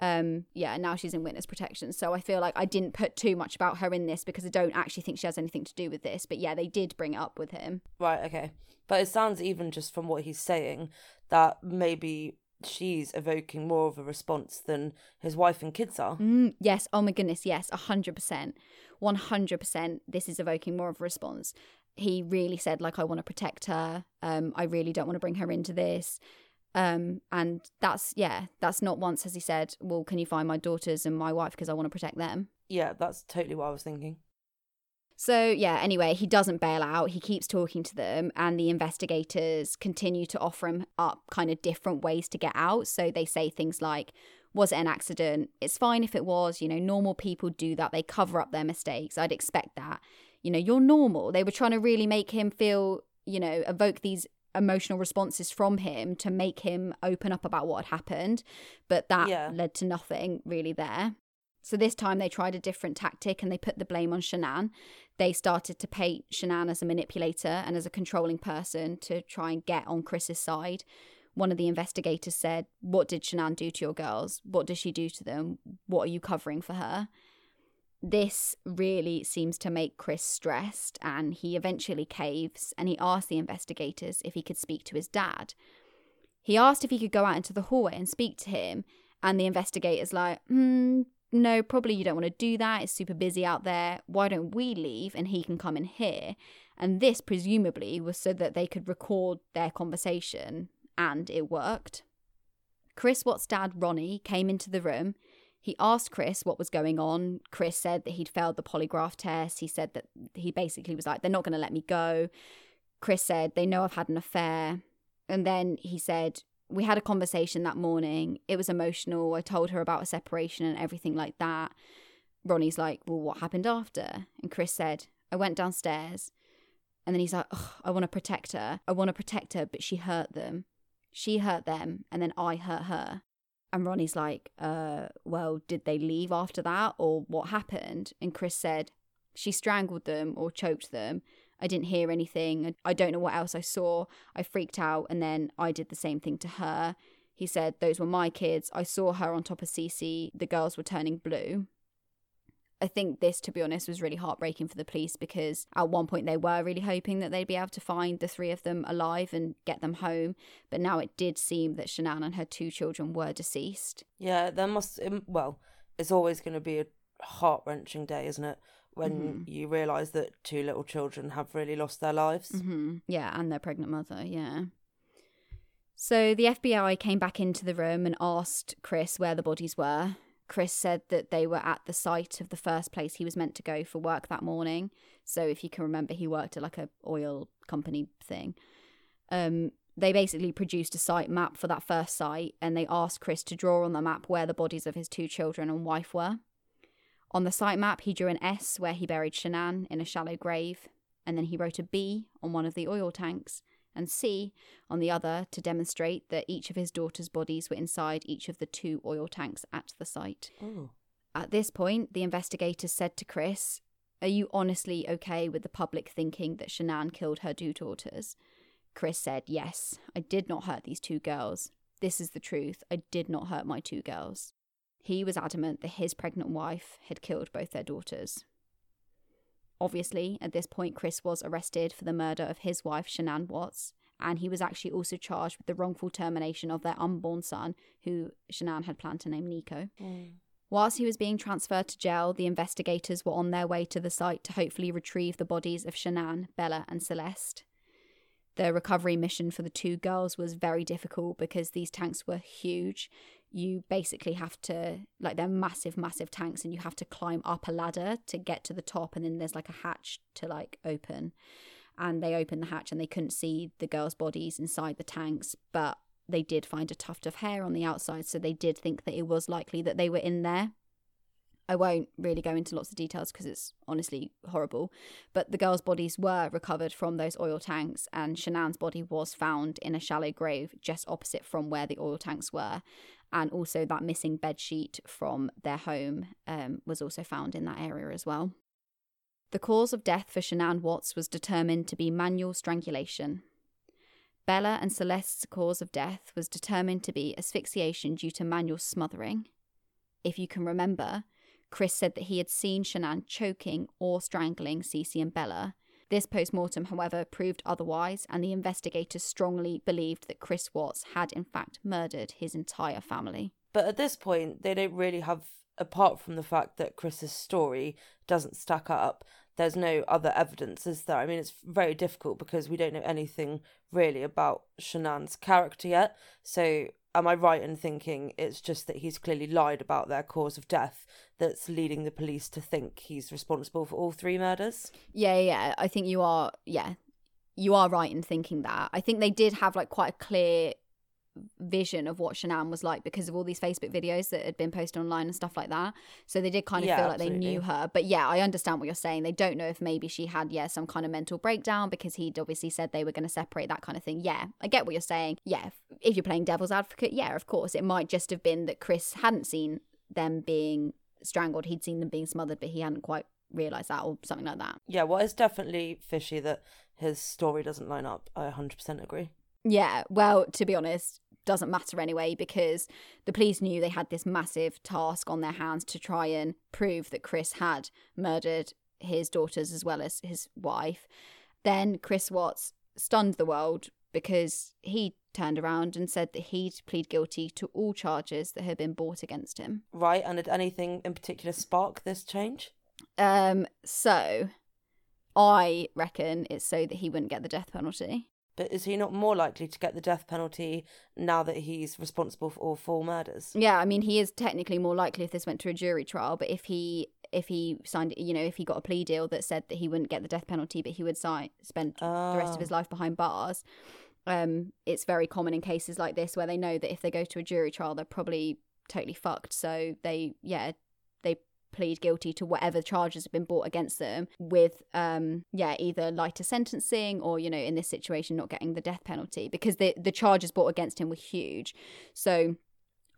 um yeah now she's in witness protection. So i feel like i didn't put too much about her in this because i don't actually think she has anything to do with this. But yeah they did bring it up with him. Right okay. But it sounds even just from what he's saying that maybe she's evoking more of a response than his wife and kids are. Mm, yes. Oh my goodness. Yes. 100% 100% this is evoking more of a response. He really said like i want to protect her. Um i really don't want to bring her into this um, and that's yeah, that's not once has he said, "Well, can you find my daughters and my wife because I want to protect them." Yeah, that's totally what I was thinking. So, yeah, anyway, he doesn't bail out. He keeps talking to them, and the investigators continue to offer him up kind of different ways to get out. So, they say things like, Was it an accident? It's fine if it was. You know, normal people do that. They cover up their mistakes. I'd expect that. You know, you're normal. They were trying to really make him feel, you know, evoke these emotional responses from him to make him open up about what had happened but that yeah. led to nothing really there so this time they tried a different tactic and they put the blame on Shanann. They started to paint Shanann as a manipulator and as a controlling person to try and get on Chris's side. One of the investigators said, What did Shanann do to your girls? What does she do to them? What are you covering for her? This really seems to make Chris stressed, and he eventually caves and he asks the investigators if he could speak to his dad. He asked if he could go out into the hallway and speak to him, and the investigator's like, hmm, no, probably you don't want to do that. It's super busy out there. Why don't we leave and he can come in here? And this, presumably, was so that they could record their conversation, and it worked. Chris Watts' dad, Ronnie, came into the room he asked Chris what was going on. Chris said that he'd failed the polygraph test. He said that he basically was like, they're not going to let me go. Chris said, they know I've had an affair. And then he said, we had a conversation that morning. It was emotional. I told her about a separation and everything like that. Ronnie's like, well, what happened after? And Chris said, I went downstairs. And then he's like, I want to protect her. I want to protect her, but she hurt them. She hurt them, and then I hurt her. And Ronnie's like, uh, well, did they leave after that or what happened? And Chris said, she strangled them or choked them. I didn't hear anything. I don't know what else I saw. I freaked out and then I did the same thing to her. He said, Those were my kids. I saw her on top of Cece. The girls were turning blue. I think this, to be honest, was really heartbreaking for the police because at one point they were really hoping that they'd be able to find the three of them alive and get them home. But now it did seem that Shanann and her two children were deceased. Yeah, there must, well, it's always going to be a heart wrenching day, isn't it? When mm-hmm. you realise that two little children have really lost their lives. Mm-hmm. Yeah, and their pregnant mother, yeah. So the FBI came back into the room and asked Chris where the bodies were. Chris said that they were at the site of the first place he was meant to go for work that morning. So if you can remember, he worked at like a oil company thing. Um, they basically produced a site map for that first site, and they asked Chris to draw on the map where the bodies of his two children and wife were. On the site map, he drew an S where he buried Shanann in a shallow grave, and then he wrote a B on one of the oil tanks, and C on the other to demonstrate that each of his daughter's bodies were inside each of the two oil tanks at the site. Ooh. At this point, the investigators said to Chris, Are you honestly okay with the public thinking that Shanann killed her two daughters? Chris said, Yes, I did not hurt these two girls. This is the truth. I did not hurt my two girls. He was adamant that his pregnant wife had killed both their daughters. Obviously, at this point, Chris was arrested for the murder of his wife, Shanann Watts, and he was actually also charged with the wrongful termination of their unborn son, who Shanann had planned to name Nico. Mm. Whilst he was being transferred to jail, the investigators were on their way to the site to hopefully retrieve the bodies of Shanann, Bella, and Celeste. The recovery mission for the two girls was very difficult because these tanks were huge. You basically have to like they're massive massive tanks and you have to climb up a ladder to get to the top and then there's like a hatch to like open and they opened the hatch and they couldn't see the girls bodies inside the tanks but they did find a tuft of hair on the outside so they did think that it was likely that they were in there I won't really go into lots of details because it's honestly horrible. But the girls' bodies were recovered from those oil tanks, and Shanann's body was found in a shallow grave just opposite from where the oil tanks were. And also, that missing bed sheet from their home um, was also found in that area as well. The cause of death for Shanann Watts was determined to be manual strangulation. Bella and Celeste's cause of death was determined to be asphyxiation due to manual smothering. If you can remember, Chris said that he had seen Shanann choking or strangling Cece and Bella. This post mortem, however, proved otherwise, and the investigators strongly believed that Chris Watts had in fact murdered his entire family. But at this point, they don't really have, apart from the fact that Chris's story doesn't stack up, there's no other evidence, is there? I mean, it's very difficult because we don't know anything really about Shanann's character yet. So am I right in thinking it's just that he's clearly lied about their cause of death that's leading the police to think he's responsible for all three murders? Yeah, yeah, I think you are. Yeah, you are right in thinking that. I think they did have like quite a clear vision of what Shanann was like because of all these Facebook videos that had been posted online and stuff like that. So they did kind of Yeah, feel like they knew her. But yeah, I understand what you're saying. They don't know if maybe she had, yeah, some kind of mental breakdown because he'd obviously said they were going to separate that kind of thing. Yeah, I get what you're saying. Yeah, if, if you're playing devil's advocate, yeah, of course. It might just have been that Chris hadn't seen them being strangled. He'd seen them being smothered, but he hadn't quite realised that or something like that. Yeah, well, it's definitely fishy that his story doesn't line up. I 100% agree. Yeah, well, to be honest, doesn't matter anyway because the police knew they had this massive task on their hands to try and prove that Chris had murdered his daughters as well as his wife. Then Chris Watts stunned the world because he turned around and said that he'd plead guilty to all charges that had been brought against him. Right, and did anything in particular spark this change? Um, so I reckon it's so that he wouldn't get the death penalty. But is he not more likely to get the death penalty now that he's responsible for all four murders? Yeah, I mean, he is technically more likely if this went to a jury trial, but if he if he signed, you know, if he got a plea deal that said that he wouldn't get the death penalty, but he would sign spend the rest of Oh. his life behind bars, um, it's very common in cases like this where they know that if they go to a jury trial, they're probably totally fucked. So they, yeah, plead guilty to whatever charges have been brought against them with um yeah either lighter sentencing or you know in this situation not getting the death penalty because the the charges brought against him were huge. So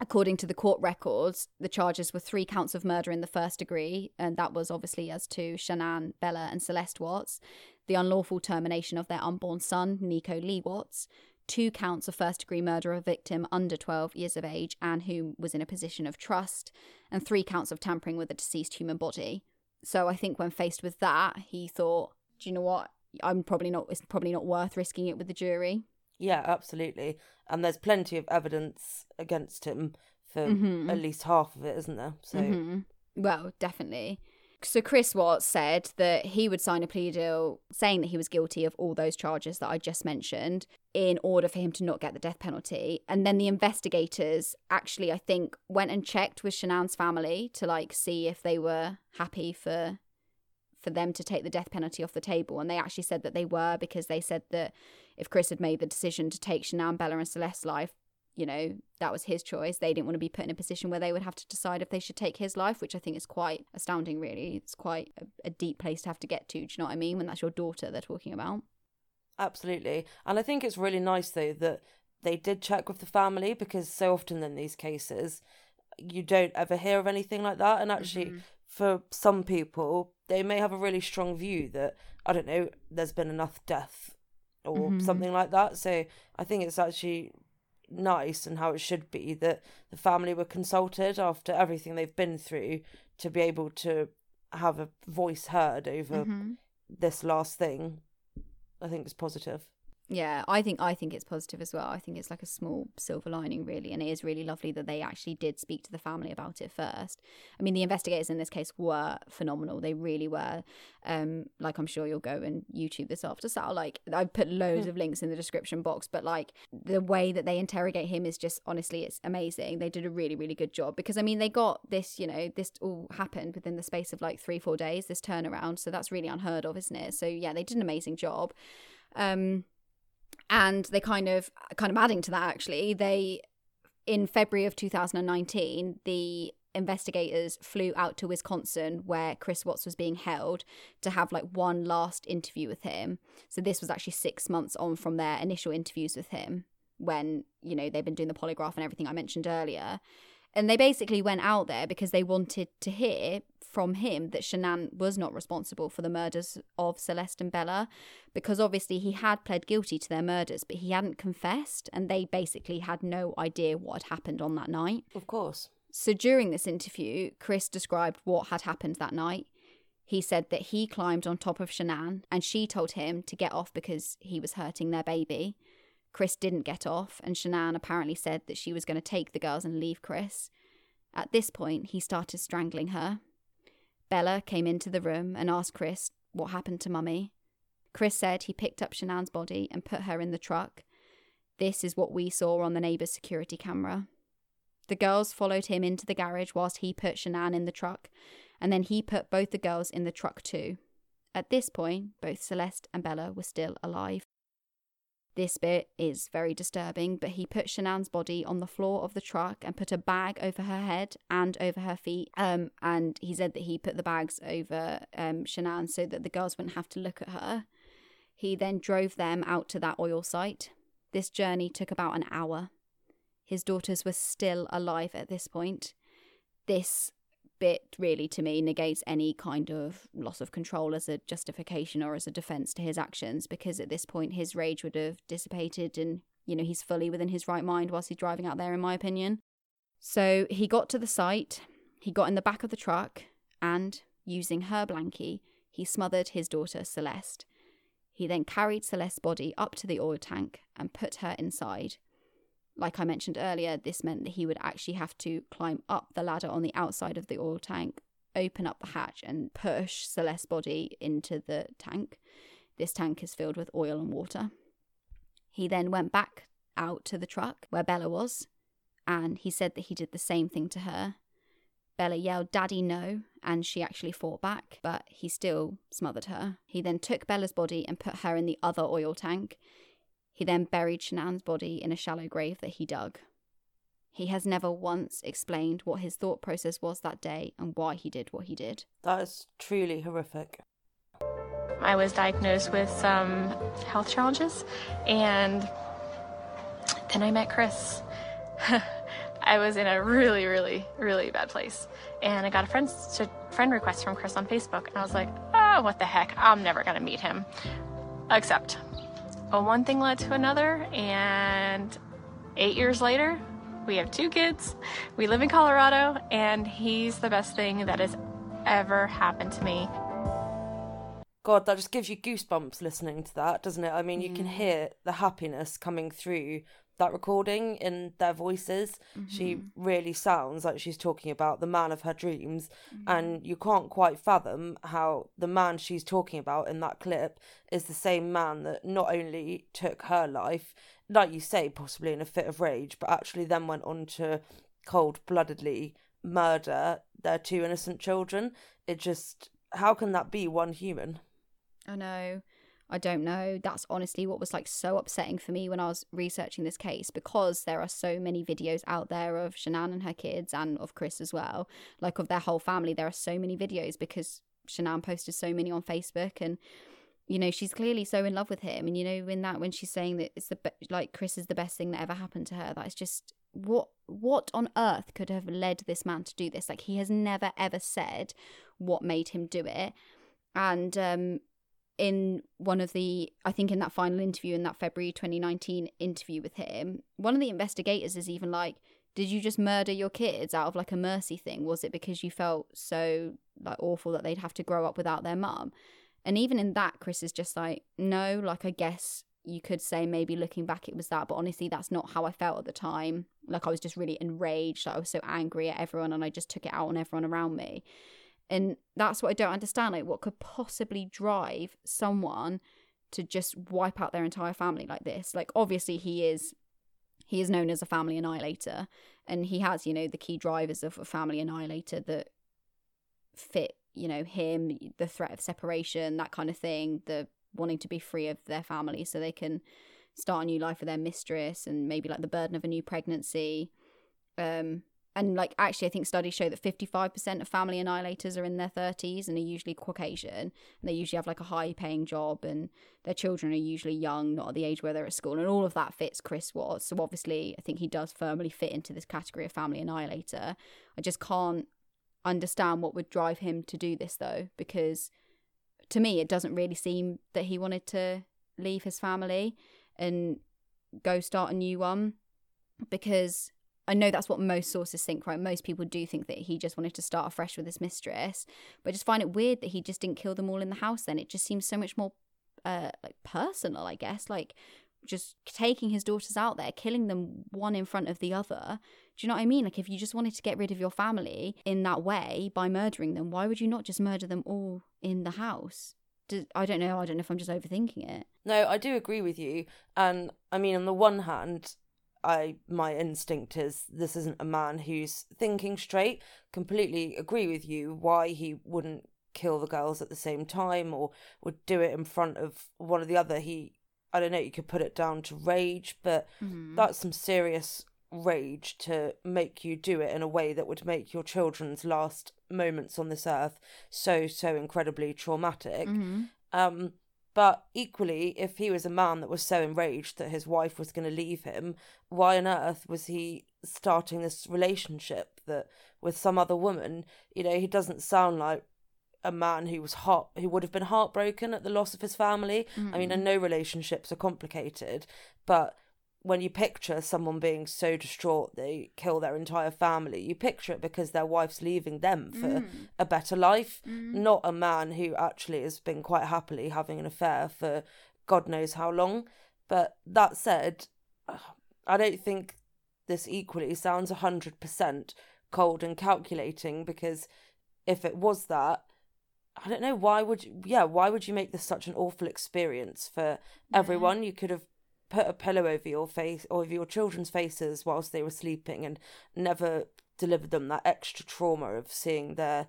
According to the court records, the charges were three counts of murder in the first degree, and that was obviously as to Shanann, Bella, and Celeste Watts, the unlawful termination of their unborn son, Nico Lee Watts, two counts of first degree murder of a victim under 12 years of age and who was in a position of trust, and three counts of tampering with a deceased human body. So I think when faced with that, he thought, do you know what? I'm probably not, it's probably not worth risking it with the jury. Yeah, absolutely. And there's plenty of evidence against him for Mhm. at least half of it, isn't there? So Mhm. Well, definitely. So Chris Watts said that he would sign a plea deal saying that he was guilty of all those charges that I just mentioned in order for him to not get the death penalty. And then the investigators actually, I think, went and checked with Shanann's family to like see if they were happy for for them to take the death penalty off the table. And they actually said that they were because they said that if Chris had made the decision to take Shanann, Bella, and Celeste's life, you know, that was his choice. They didn't want to be put in a position where they would have to decide if they should take his life, which I think is quite astounding, really. It's quite a, a deep place to have to get to. Do you know what I mean? When that's your daughter they're talking about. Absolutely. And I think it's really nice, though, that they did check with the family because so often in these cases, you don't ever hear of anything like that. And actually, for some people, they may have a really strong view that, I don't know, there's been enough death or Mhm. something like that. So I think it's actually nice and how it should be that the family were consulted after everything they've been through to be able to have a voice heard over Mm-hmm. this last thing. I think it's positive. Yeah, I think I think it's positive as well. I think it's like a small silver lining, really, and it is really lovely that they actually did speak to the family about it first. I mean, the investigators in this case were phenomenal; they really were. Um, like I'm sure you'll go and YouTube this after. So, like, I put loads of links in the description box, but like the way that they interrogate him is just honestly, it's amazing. They did a really, really good job because I mean, they got this, you know, this all happened within the space of like three, four days. This turnaround, so that's really unheard of, isn't it? So yeah, they did an amazing job. Um and they kind of kind of adding to that actually they in february of 2019 the investigators flew out to wisconsin where chris watts was being held to have like one last interview with him. So this was actually six months on from their initial interviews with him when you know they've been doing the polygraph and everything i mentioned earlier. And they basically went out there because they wanted to hear from him that Shanann was not responsible for the murders of Celeste and Bella because obviously he had pled guilty to their murders, but he hadn't confessed, and they basically had no idea what had happened on that night. Of course. So during this interview, Chris described what had happened that night. He said that he climbed on top of Shanann and she told him to get off because he was hurting their baby. Chris didn't get off, and Shanann apparently said that she was going to take the girls and leave Chris. At this point, he started strangling her. Bella came into the room and asked Chris what happened to Mummy. Chris said he picked up Shanann's body and put her in the truck. This is what we saw on the neighbour's security camera. The girls followed him into the garage whilst he put Shanann in the truck, and then he put both the girls in the truck too. At this point, both Celeste and Bella were still alive. This bit is very disturbing, but he put Shanann's body on the floor of the truck and put a bag over her head and over her feet. Um, and he said that he put the bags over um, Shanann so that the girls wouldn't have to look at her. He then drove them out to that oil site. This journey took about an hour. His daughters were still alive at this point. This bit really to me negates any kind of loss of control as a justification or as a defense to his actions because at this point his rage would have dissipated and you know he's fully within his right mind whilst he's driving out there in my opinion. So he got to the site he got in the back of the truck and using her blankie he smothered his daughter celeste. He then carried celeste's body up to the oil tank and put her inside like I mentioned earlier, this meant that he would actually have to climb up the ladder on the outside of the oil tank, open up the hatch, and push Celeste's body into the tank. This tank is filled with oil and water. He then went back out to the truck where Bella was, and he said that he did the same thing to her. Bella yelled, Daddy, no, and she actually fought back, but he still smothered her. He then took Bella's body and put her in the other oil tank. He then buried Shanann's body in a shallow grave that he dug. He has never once explained what his thought process was that day and why he did what he did. That is truly horrific. I was diagnosed with some health challenges, and then I met Chris. I was in a really, really, really bad place, and I got a friend friend request from Chris on Facebook, and I was like, "Oh, what the heck? I'm never gonna meet him." Except well, one thing led to another, and eight years later, we have two kids. We live in Colorado, and he's the best thing that has ever happened to me. God, that just gives you goosebumps listening to that, doesn't it? I mean, you can mm. hear the happiness coming through that recording in their voices. Mm-hmm. She really sounds like she's talking about the man of her dreams, mm-hmm. and you can't quite fathom how the man she's talking about in that clip is the same man that not only took her life, like you say, possibly in a fit of rage, but actually then went on to cold bloodedly murder their two innocent children. It just, how can that be one human? I know. I don't know. That's honestly what was like so upsetting for me when I was researching this case because there are so many videos out there of Shanann and her kids and of Chris as well, like of their whole family. There are so many videos because Shanann posted so many on Facebook and you know she's clearly so in love with him and you know in that when she's saying that it's the be- like Chris is the best thing that ever happened to her that is just what what on earth could have led this man to do this like he has never ever said what made him do it and um in one of the i think in that final interview in that february 2019 interview with him one of the investigators is even like did you just murder your kids out of like a mercy thing was it because you felt so like awful that they'd have to grow up without their mum and even in that chris is just like no like i guess you could say maybe looking back it was that, but honestly, that's not how I felt at the time. Like I was just really enraged. Like I was so angry at everyone and I just took it out on everyone around me. And that's what I don't understand. Like, what could possibly drive someone to just wipe out their entire family like this? Like, obviously, he is he is known as a family annihilator, and he has, you know, the key drivers of a family annihilator that fit, you know, him, the threat of separation, that kind of thing, the wanting to be free of their family so they can start a new life with their mistress and maybe like the burden of a new pregnancy. Um, and like actually i think studies show that 55% of family annihilators are in their 30s and are usually caucasian. And they usually have like a high paying job and their children are usually young not at the age where they're at school. And all of that fits chris watts. So obviously i think he does firmly fit into this category of family annihilator. I just can't understand what would drive him to do this though because to me it doesn't really seem that he wanted to leave his family and go start a new one because I know that's what most sources think, right? Most people do think that he just wanted to start afresh with his mistress, but I just find it weird that he just didn't kill them all in the house. Then it just seems so much more uh, like personal, I guess, like just taking his daughters out there, killing them one in front of the other. Do you know what I mean? Like if you just wanted to get rid of your family in that way by murdering them, why would you not just murder them all in the house? I don't know. I don't know if I'm just overthinking it. No, I do agree with you. And I mean, on the one hand, I my instinct is this isn't a man who's thinking straight. Completely agree with you. Why he wouldn't kill the girls at the same time or would do it in front of one or the other. He, I don't know. You could put it down to rage, but mm-hmm. that's some serious rage to make you do it in a way that would make your children's last moments on this earth so so incredibly traumatic. Mm-hmm. Um, but equally, if he was a man that was so enraged that his wife was going to leave him, why on earth was he starting this relationship that with some other woman? You know, he doesn't sound like a man who was heart who would have been heartbroken at the loss of his family. Mm-hmm. I mean, I know relationships are complicated, but when you picture someone being so distraught they kill their entire family, you picture it because their wife's leaving them for mm. a better life, mm. not a man who actually has been quite happily having an affair for God knows how long. But that said, I don't think this equally sounds 100% cold and calculating because if it was that, I don't know why would you, yeah why would you make this such an awful experience for everyone? You could have put a pillow over your face or over your children's faces whilst they were sleeping and never delivered them that extra trauma of seeing their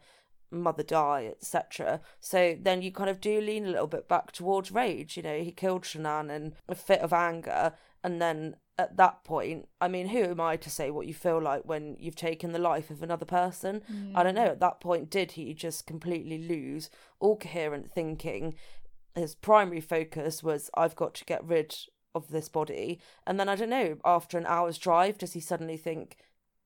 mother die, etc. So then you kind of do lean a little bit back towards rage. You know, he killed Shanann in a fit of anger, and then at that point, I mean, who am I to say what you feel like when you've taken the life of another person? I don't know. Mm. At that point, did he just completely lose all coherent thinking? His primary focus was, I've got to get rid of this body. And then I don't know, after an hour's drive, does he suddenly think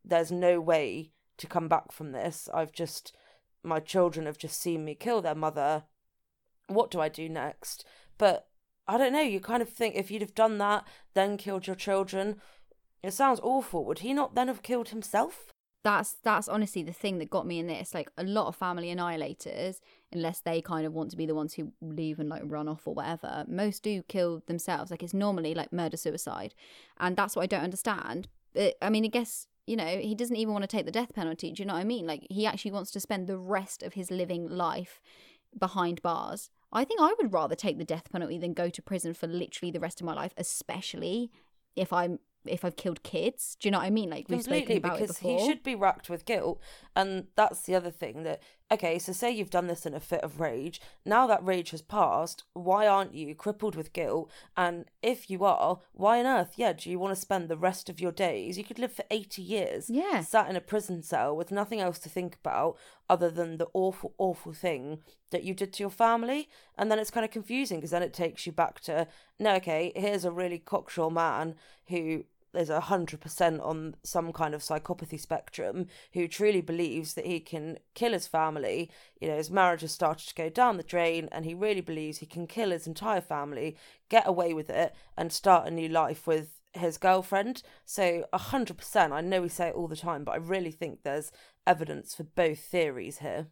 there's no way to come back from this? I've just, my children have just seen me kill their mother. What do I do next? But I don't know, you kind of think if you'd have done that, then killed your children, it sounds awful. Would he not then have killed himself? That's that's honestly the thing that got me in this like a lot of family annihilators unless they kind of want to be the ones who leave and like run off or whatever most do kill themselves. Like it's normally like murder suicide. And that's what i don't understand. But, i mean i guess you know he doesn't even want to take the death penalty do you know what i mean? Like he actually wants to spend the rest of his living life behind bars. I think i would rather take the death penalty than go to prison for literally the rest of my life especially if i'm if I've killed kids. Do you know what I mean? Like we've spoken about because it before. he should be racked with guilt, and that's the other thing that okay. So say you've done this in a fit of rage. Now that rage has passed, why aren't you crippled with guilt? And if you are, why on earth? Yeah, do you want to spend the rest of your days? You could live for eighty years, yeah, sat in a prison cell with nothing else to think about other than the awful, awful thing that you did to your family. And then it's kind of confusing because then it takes you back to no, okay, here's a really cocksure man who is a hundred percent on some kind of psychopathy spectrum who truly believes that he can kill his family. You know, his marriage has started to go down the drain, and he really believes he can kill his entire family, get away with it, and start a new life with his girlfriend. So a hundred percent. I know we say it all the time, but I really think there's evidence for both theories here.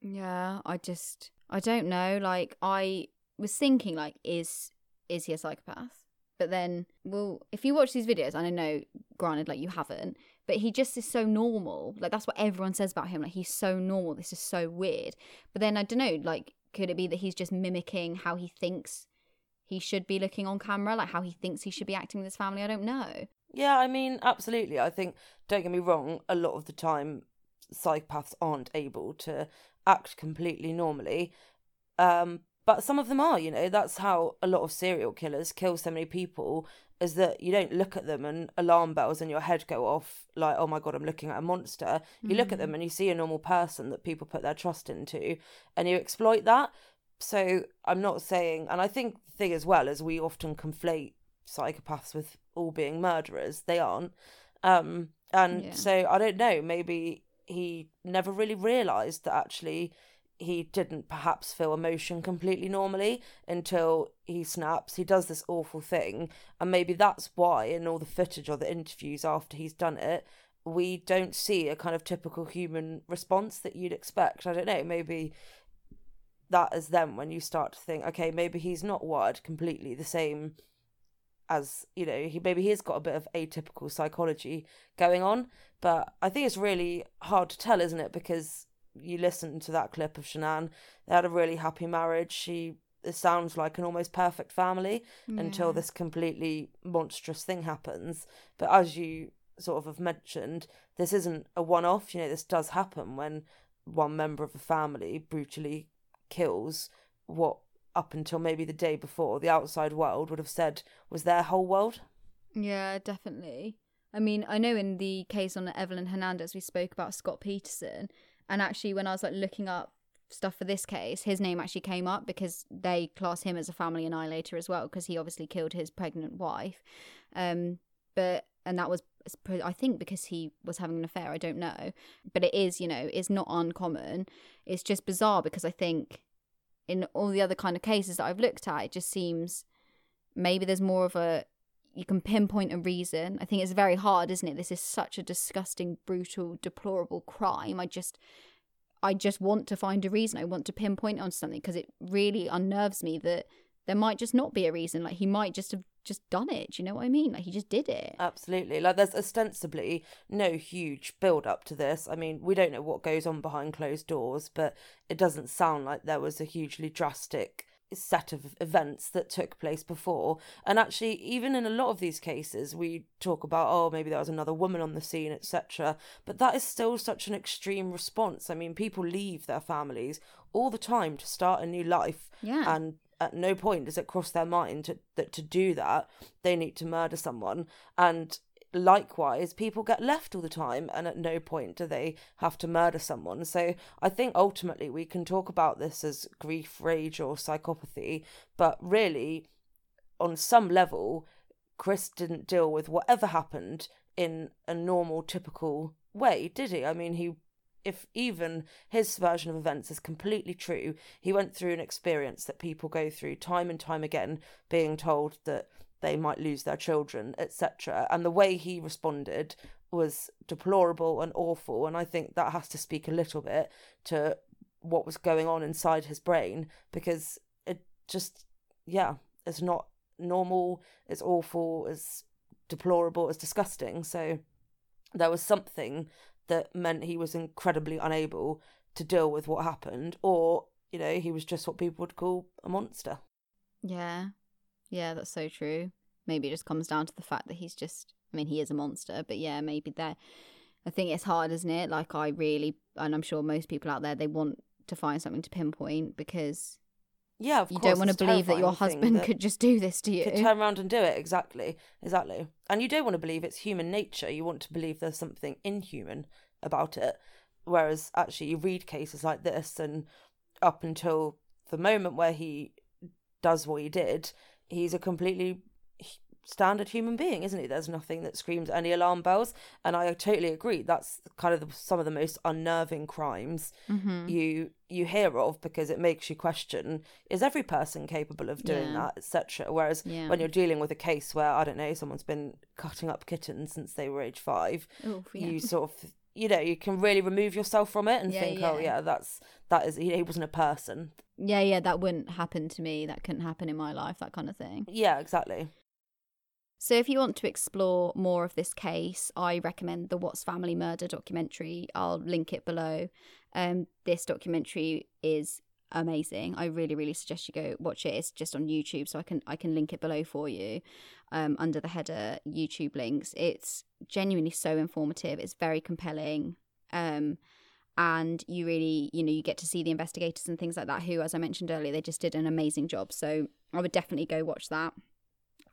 Yeah, I just I don't know. Like I was thinking, like, is is he a psychopath? But then, well, if you watch these videos, and I know, granted, like you haven't, but he just is so normal. Like that's what everyone says about him. Like he's so normal. This is so weird. But then I don't know. Like, could it be that he's just mimicking how he thinks he should be looking on camera, like how he thinks he should be acting with his family? I don't know. Yeah, I mean, absolutely. I think, don't get me wrong, a lot of the time, psychopaths aren't able to act completely normally. Um, but some of them are, you know, that's how a lot of serial killers kill so many people is that you don't look at them and alarm bells in your head go off like, oh my god, I'm looking at a monster. You mm. look at them and you see a normal person that people put their trust into and you exploit that. So I'm not saying, and I think the thing as well is we often conflate psychopaths with all being murderers. They aren't. Um, and yeah. so I don't know, maybe he never really realised that actually he didn't perhaps feel emotion completely normally until he snaps. He does this awful thing, and maybe that's why in all the footage or the interviews after he's done it, we don't see a kind of typical human response that you'd expect. I don't know, maybe that is then when you start to think, okay, maybe he's not wired completely the same as you know he maybe he's got a bit of atypical psychology going on but i think it's really hard to tell isn't it because you listen to that clip of Shanann, they had a really happy marriage. She it sounds like an almost perfect family yeah. until this completely monstrous thing happens. But as you sort of have mentioned, this isn't a one off. You know, this does happen when one member of a family brutally kills what up until maybe the day before the outside world would have said was their whole world. Yeah, definitely. I mean, I know in the case on Evelyn Hernandez, we spoke about Scott Peterson, and actually, when I was like looking up stuff for this case, his name actually came up because they class him as a family annihilator as well because he obviously killed his pregnant wife. Um, but and that was I think because he was having an affair. I don't know, but it is you know it's not uncommon. It's just bizarre because I think in all the other kind of cases that I've looked at, it just seems maybe there's more of a you can pinpoint a reason. I think it's very hard, isn't it? This is such a disgusting, brutal, deplorable crime. I just I just want to find a reason. I want to pinpoint on something because it really unnerves me that there might just not be a reason. Like he might just have just done it. Do you know what I mean? Like he just did it. Absolutely. Like there's ostensibly no huge build up to this. I mean, we don't know what goes on behind closed doors, but it doesn't sound like there was a hugely drastic set of events that took place before. And actually, even in a lot of these cases, we talk about, oh, maybe there was another woman on the scene, etc. But that is still such an extreme response. I mean, people leave their families all the time to start a new life. Yeah. And at no point does it cross their mind to, that to do that, they need to murder someone. And likewise, people get left all the time, and at no point do they have to murder someone. So I think ultimately we can talk about this as grief, rage, or psychopathy, but really, on some level, Chris didn't deal with whatever happened in a normal, typical way, did he? I mean, he if even his version of events is completely true, he went through an experience that people go through time and time again, being told that they might lose their children, etc. And the way he responded was deplorable and awful. And I think that has to speak a little bit to what was going on inside his brain because it just, yeah, it's not normal, it's awful, it's deplorable, it's disgusting. So there was something that meant he was incredibly unable to deal with what happened, or, you know, he was just what people would call a monster. Yeah, yeah, that's so true. Maybe it just comes down to the fact that he's just, I mean, he is a monster, but yeah, maybe there. I think it's hard, isn't it? Like, I really, and I'm sure most people out there, they want to find something to pinpoint because yeah, you don't want to believe that your husband that could just do this to you. Could turn around and do it exactly, exactly. And you don't want to believe it's human nature. You want to believe there's something inhuman about it. Whereas actually, you read cases like this, and up until the moment where he does what he did, he's a completely standard human being, isn't he? There's nothing that screams any alarm bells, and I totally agree. That's kind of the, some of the most unnerving crimes mm-hmm. you you hear of because it makes you question: is every person capable of doing yeah. that, etc. Whereas yeah. when you're dealing with a case where I don't know someone's been cutting up kittens since they were age five, Oof, yeah. you sort of you know you can really remove yourself from it and Yeah, think oh yeah. yeah that's that is he wasn't a person Yeah, yeah, that wouldn't happen to me. That couldn't happen in my life, that kind of thing. yeah exactly So, if you want to explore more of this case, I recommend the Watts Family Murder documentary. I'll link it below. Um, this documentary is amazing. I really, really suggest you go watch it. It's just on YouTube, so I can I can link it below for you um, under the header YouTube links. It's genuinely so informative. It's very compelling. Um, and you really, you know, you get to see the investigators and things like that. Who, as I mentioned earlier, they just did an amazing job. So I would definitely go watch that.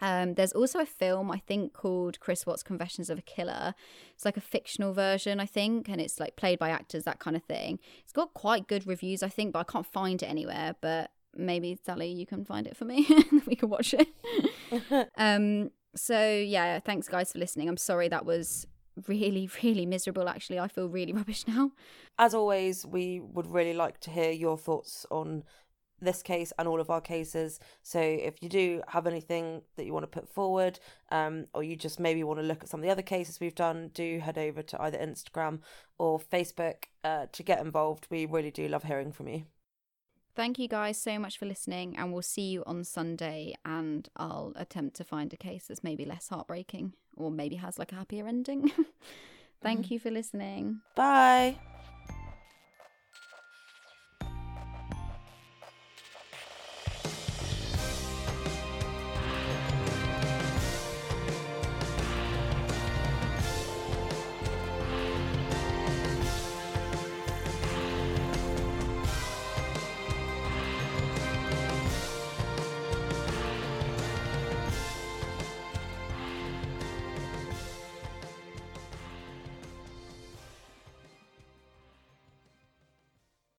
Um, there's also a film I think called Chris Watts Confessions of a Killer. It's like a fictional version, I think, and it's like played by actors, that kind of thing. It's got quite good reviews, I think, but I can't find it anywhere. But maybe Sally, you can find it for me, we can watch it. um, so yeah, thanks guys for listening. I'm sorry that was really, really miserable. Actually, I feel really rubbish now. as always we would really like to hear your thoughts on this case and all of our cases so if you do have anything that you want to put forward um, or you just maybe want to look at some of the other cases we've done do head over to either instagram or facebook uh, to get involved we really do love hearing from you Thank you guys so much for listening, and we'll see you on Sunday. And I'll attempt to find a case that's maybe less heartbreaking or maybe has like a happier ending. Thank you for listening. bye